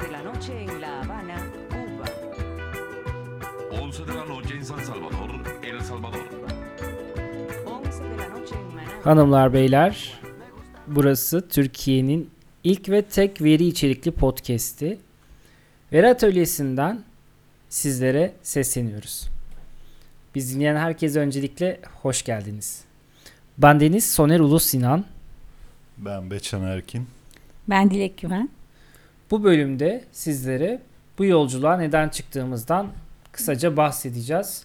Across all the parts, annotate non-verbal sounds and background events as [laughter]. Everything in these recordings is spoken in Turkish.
de la noche en La Habana, Cuba. 11 de la noche en San Salvador, El Salvador. 11 de la noche en Managua. Hanımlar beyler, burası Türkiye'nin ilk ve tek veri içerikli podcast'i. Veri Atölyesi'nden sizlere sesleniyoruz. Biz dinleyen herkese öncelikle hoş geldiniz. Ben Deniz Soner Ulu Sinan. Ben Beçan Erkin. Ben Dilek Güven. Bu bölümde sizlere bu yolculuğa neden çıktığımızdan kısaca bahsedeceğiz.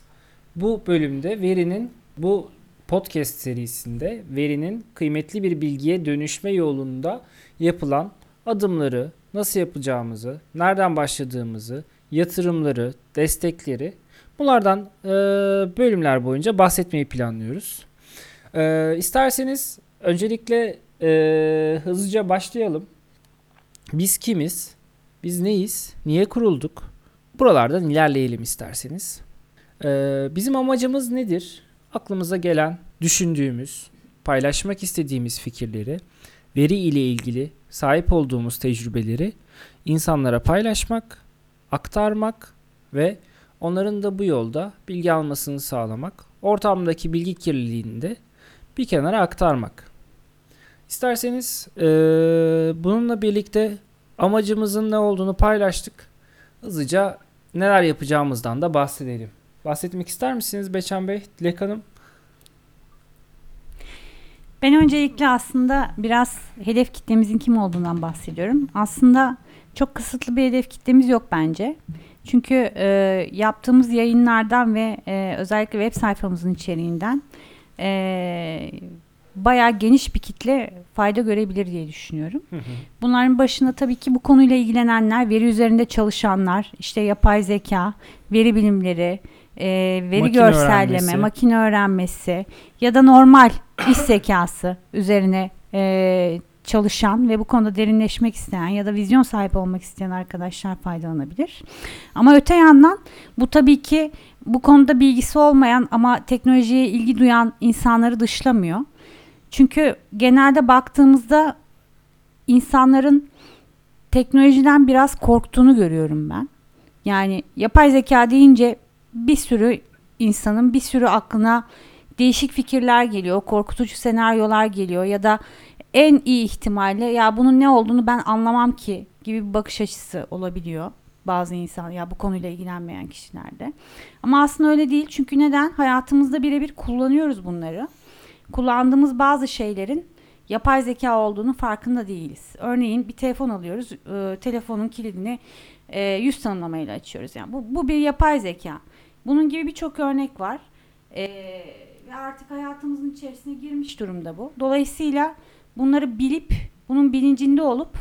Bu bölümde verinin bu podcast serisinde verinin kıymetli bir bilgiye dönüşme yolunda yapılan adımları, nasıl yapacağımızı, nereden başladığımızı, yatırımları, destekleri bunlardan e, bölümler boyunca bahsetmeyi planlıyoruz. E, isterseniz öncelikle e, hızlıca başlayalım. Biz kimiz? Biz neyiz? Niye kurulduk? Buralardan ilerleyelim isterseniz. Ee, bizim amacımız nedir? Aklımıza gelen, düşündüğümüz, paylaşmak istediğimiz fikirleri, veri ile ilgili sahip olduğumuz tecrübeleri insanlara paylaşmak, aktarmak ve onların da bu yolda bilgi almasını sağlamak, ortamdaki bilgi kirliliğini de bir kenara aktarmak. İsterseniz eee, bununla birlikte amacımızın ne olduğunu paylaştık. Hızlıca neler yapacağımızdan da bahsedelim. Bahsetmek ister misiniz Beçen Bey, Dilek Hanım? Ben öncelikle aslında biraz hedef kitlemizin kim olduğundan bahsediyorum. Aslında çok kısıtlı bir hedef kitlemiz yok bence. Çünkü e, yaptığımız yayınlardan ve e, özellikle web sayfamızın içeriğinden e, bayağı geniş bir kitle fayda görebilir diye düşünüyorum. Bunların başında tabii ki bu konuyla ilgilenenler, veri üzerinde çalışanlar, işte yapay zeka, veri bilimleri, e, veri Makine görselleme, öğrenmesi. makine öğrenmesi ya da normal [clears throat] iş zekası üzerine e, çalışan ve bu konuda derinleşmek isteyen ya da vizyon sahibi olmak isteyen arkadaşlar faydalanabilir. Ama öte yandan bu tabii ki bu konuda bilgisi olmayan ama teknolojiye ilgi duyan insanları dışlamıyor. Çünkü genelde baktığımızda insanların teknolojiden biraz korktuğunu görüyorum ben. Yani yapay zeka deyince bir sürü insanın bir sürü aklına değişik fikirler geliyor, korkutucu senaryolar geliyor ya da en iyi ihtimalle ya bunun ne olduğunu ben anlamam ki gibi bir bakış açısı olabiliyor bazı insan ya bu konuyla ilgilenmeyen kişilerde. Ama aslında öyle değil çünkü neden? Hayatımızda birebir kullanıyoruz bunları. Kullandığımız bazı şeylerin yapay zeka olduğunu farkında değiliz. Örneğin bir telefon alıyoruz, e, telefonun kilidini e, yüz tanımlamayla açıyoruz. Yani bu, bu bir yapay zeka. Bunun gibi birçok örnek var. E, ve artık hayatımızın içerisine girmiş durumda bu. Dolayısıyla bunları bilip, bunun bilincinde olup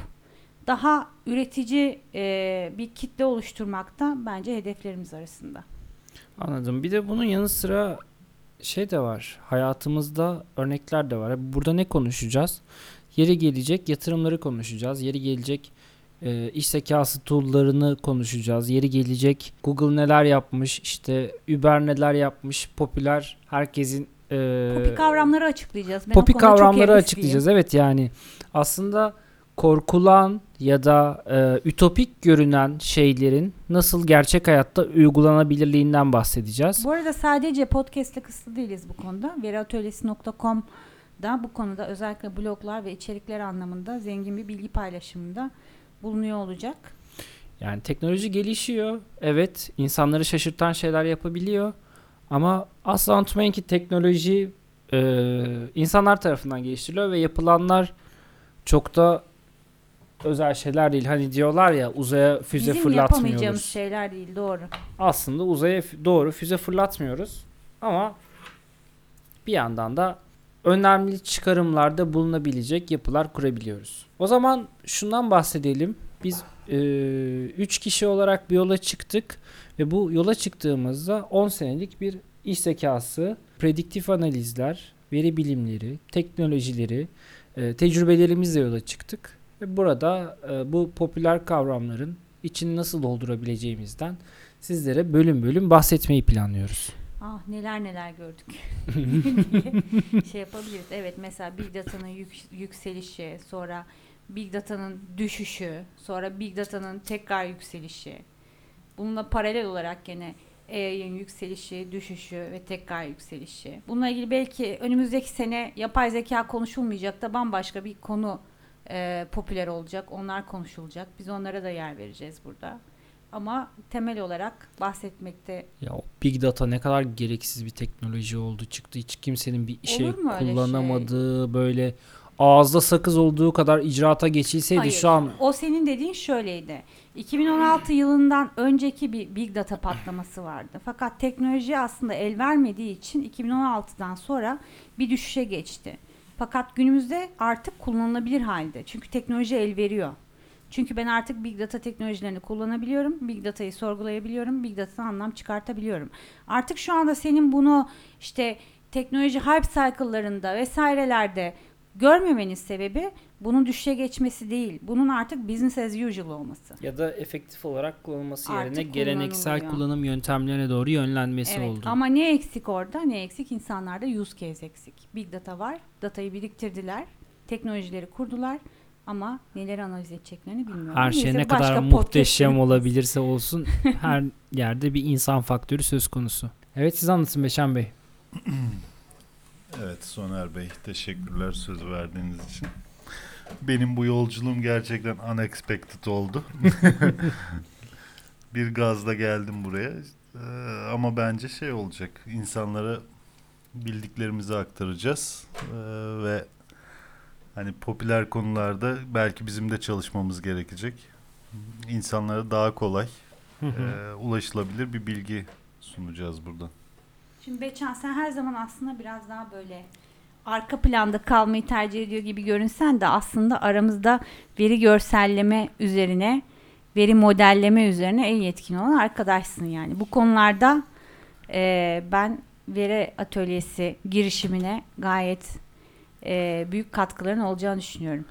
daha üretici e, bir kitle oluşturmak da bence hedeflerimiz arasında. Anladım. Bir de bunun yanı sıra şey de var. Hayatımızda örnekler de var. Burada ne konuşacağız? Yeri gelecek yatırımları konuşacağız. Yeri gelecek e, iş zekası tool'larını konuşacağız. Yeri gelecek Google neler yapmış, işte Uber neler yapmış, popüler herkesin e, Popi kavramları açıklayacağız. Ben Popi kavramları açıklayacağız. Evet yani aslında korkulan ya da e, ütopik görünen şeylerin nasıl gerçek hayatta uygulanabilirliğinden bahsedeceğiz. Bu arada sadece podcast'le kısıtlı değiliz bu konuda. Veriatölyesi.com da bu konuda özellikle bloglar ve içerikler anlamında zengin bir bilgi paylaşımında bulunuyor olacak. Yani teknoloji gelişiyor. Evet, insanları şaşırtan şeyler yapabiliyor. Ama asla unutmayın ki teknoloji e, insanlar tarafından geliştiriliyor ve yapılanlar çok da özel şeyler değil. Hani diyorlar ya uzaya füze Bizim yapamayacağımız fırlatmıyoruz. şeyler değil doğru. Aslında uzaya doğru füze fırlatmıyoruz. Ama bir yandan da önemli çıkarımlarda bulunabilecek yapılar kurabiliyoruz. O zaman şundan bahsedelim. Biz 3 kişi olarak bir yola çıktık ve bu yola çıktığımızda 10 senelik bir iş zekası, prediktif analizler, veri bilimleri, teknolojileri, e, tecrübelerimizle yola çıktık. Ve burada e, bu popüler kavramların içini nasıl doldurabileceğimizden sizlere bölüm bölüm bahsetmeyi planlıyoruz. Ah neler neler gördük [laughs] şey yapabiliriz. Evet mesela Big Data'nın yük- yükselişi sonra Big Data'nın düşüşü, sonra Big Data'nın tekrar yükselişi. Bununla paralel olarak gene AI'ın yükselişi, düşüşü ve tekrar yükselişi. Bununla ilgili belki önümüzdeki sene yapay zeka konuşulmayacak da bambaşka bir konu e, popüler olacak. Onlar konuşulacak. Biz onlara da yer vereceğiz burada. Ama temel olarak bahsetmekte Ya o Big Data ne kadar gereksiz bir teknoloji oldu çıktı. Hiç kimsenin bir işe öyle şey? kullanamadığı böyle ağızda sakız olduğu kadar icraata geçilseydi Hayır. şu an O senin dediğin şöyleydi. 2016 yılından önceki bir big data patlaması vardı. Fakat teknoloji aslında el vermediği için 2016'dan sonra bir düşüşe geçti. Fakat günümüzde artık kullanılabilir halde. Çünkü teknoloji el veriyor. Çünkü ben artık big data teknolojilerini kullanabiliyorum. Big data'yı sorgulayabiliyorum. Big data'dan anlam çıkartabiliyorum. Artık şu anda senin bunu işte teknoloji hype cycle'larında vesairelerde görmemenin sebebi bunun düşüşe geçmesi değil. Bunun artık business as usual olması. ya da efektif olarak kullanılması Artık yerine geleneksel kullanım yöntemlerine doğru yönlenmesi Evet oldu. ama ne eksik orada? Ne eksik? İnsanlarda use case eksik. Big data var. Datayı biriktirdiler. Teknolojileri kurdular. Ama neleri analiz edeceklerini bilmiyorum. Her şey Neyse, ne kadar muhteşem olabilirse olsun [laughs] her yerde bir insan faktörü söz konusu. Evet siz anlatın Beşen Bey. [clears throat] Evet Soner Bey teşekkürler söz verdiğiniz için. Benim bu yolculuğum gerçekten unexpected oldu. [laughs] bir gazla geldim buraya. Ee, ama bence şey olacak. insanlara bildiklerimizi aktaracağız. Ee, ve hani popüler konularda belki bizim de çalışmamız gerekecek. İnsanlara daha kolay e, ulaşılabilir bir bilgi sunacağız buradan. Şimdi Beçan sen her zaman aslında biraz daha böyle arka planda kalmayı tercih ediyor gibi görünsen de aslında aramızda veri görselleme üzerine, veri modelleme üzerine en yetkin olan arkadaşsın yani. Bu konularda e, ben veri atölyesi girişimine gayet e, büyük katkıların olacağını düşünüyorum.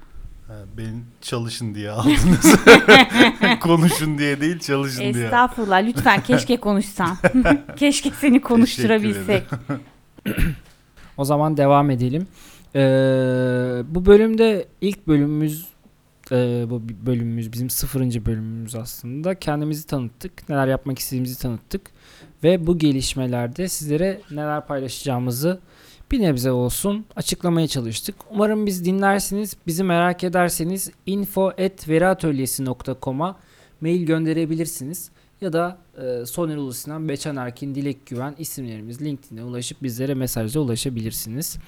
Ha, beni çalışın diye aldınız. [laughs] Konuşun diye değil çalışın diye. Estağfurullah lütfen keşke konuşsan. [laughs] keşke seni konuşturabilsek. [laughs] O zaman devam edelim. Ee, bu bölümde ilk bölümümüz e, bu bölümümüz bizim sıfırıncı bölümümüz aslında. Kendimizi tanıttık. Neler yapmak istediğimizi tanıttık. Ve bu gelişmelerde sizlere neler paylaşacağımızı bir nebze olsun açıklamaya çalıştık. Umarım biz dinlersiniz. Bizi merak ederseniz info.veriatölyesi.com'a mail gönderebilirsiniz. Ya da e, Soner Ulusinan, Beçan Erkin, Dilek Güven isimlerimiz LinkedIn'e ulaşıp bizlere mesajla ulaşabilirsiniz.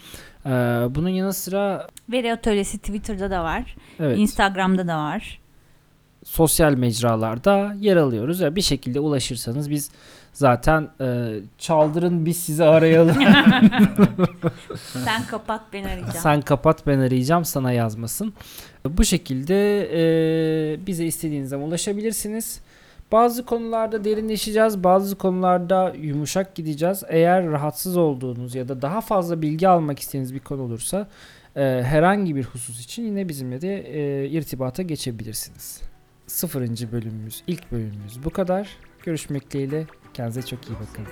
E, bunun yanı sıra Veri atölyesi Twitter'da da var. evet, Instagram'da da var. Sosyal mecralarda yer alıyoruz. Ya bir şekilde ulaşırsanız biz zaten e, çaldırın biz sizi arayalım. [laughs] Sen kapat ben arayacağım. Sen kapat ben arayacağım sana yazmasın. Bu şekilde e, bize istediğiniz zaman ulaşabilirsiniz. Bazı konularda derinleşeceğiz, bazı konularda yumuşak gideceğiz. Eğer rahatsız olduğunuz ya da daha fazla bilgi almak istediğiniz bir konu olursa e, herhangi bir husus için yine bizimle de e, irtibata geçebilirsiniz. Sıfırıncı bölümümüz, ilk bölümümüz bu kadar. Görüşmek dileğiyle. Kendinize çok iyi bakın.